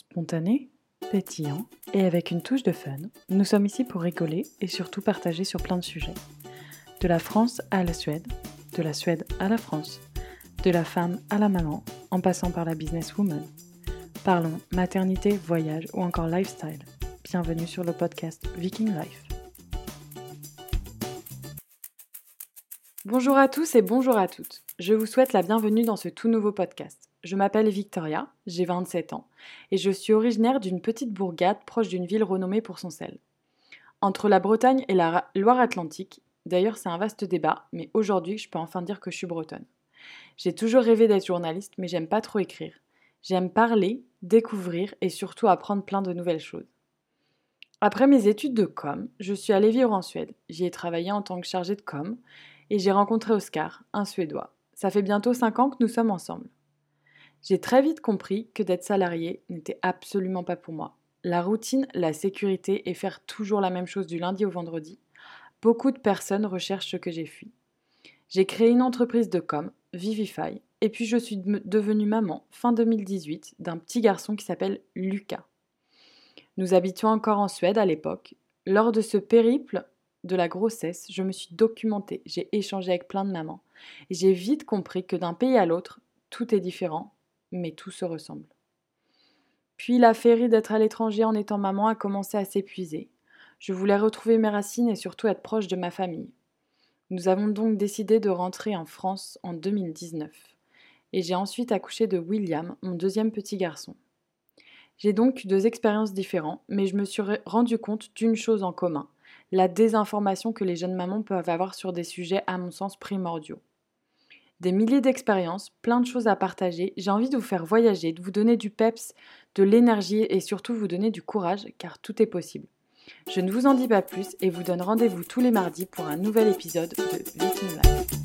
Spontané, pétillant et avec une touche de fun, nous sommes ici pour rigoler et surtout partager sur plein de sujets. De la France à la Suède, de la Suède à la France, de la femme à la maman, en passant par la businesswoman. Parlons maternité, voyage ou encore lifestyle. Bienvenue sur le podcast Viking Life. Bonjour à tous et bonjour à toutes. Je vous souhaite la bienvenue dans ce tout nouveau podcast. Je m'appelle Victoria, j'ai 27 ans, et je suis originaire d'une petite bourgade proche d'une ville renommée pour son sel. Entre la Bretagne et la Loire-Atlantique, d'ailleurs c'est un vaste débat, mais aujourd'hui je peux enfin dire que je suis bretonne. J'ai toujours rêvé d'être journaliste, mais j'aime pas trop écrire. J'aime parler, découvrir et surtout apprendre plein de nouvelles choses. Après mes études de com, je suis allée vivre en Suède. J'y ai travaillé en tant que chargée de com et j'ai rencontré Oscar, un Suédois. Ça fait bientôt 5 ans que nous sommes ensemble. J'ai très vite compris que d'être salarié n'était absolument pas pour moi. La routine, la sécurité et faire toujours la même chose du lundi au vendredi, beaucoup de personnes recherchent ce que j'ai fui. J'ai créé une entreprise de com, Vivify, et puis je suis devenue maman fin 2018 d'un petit garçon qui s'appelle Lucas. Nous habitions encore en Suède à l'époque. Lors de ce périple de la grossesse, je me suis documentée, j'ai échangé avec plein de mamans, j'ai vite compris que d'un pays à l'autre, tout est différent mais tout se ressemble. Puis la féerie d'être à l'étranger en étant maman a commencé à s'épuiser. Je voulais retrouver mes racines et surtout être proche de ma famille. Nous avons donc décidé de rentrer en France en 2019. Et j'ai ensuite accouché de William, mon deuxième petit garçon. J'ai donc eu deux expériences différentes, mais je me suis rendu compte d'une chose en commun, la désinformation que les jeunes mamans peuvent avoir sur des sujets à mon sens primordiaux des milliers d'expériences, plein de choses à partager. J'ai envie de vous faire voyager, de vous donner du peps, de l'énergie et surtout vous donner du courage car tout est possible. Je ne vous en dis pas plus et vous donne rendez-vous tous les mardis pour un nouvel épisode de Viking Life.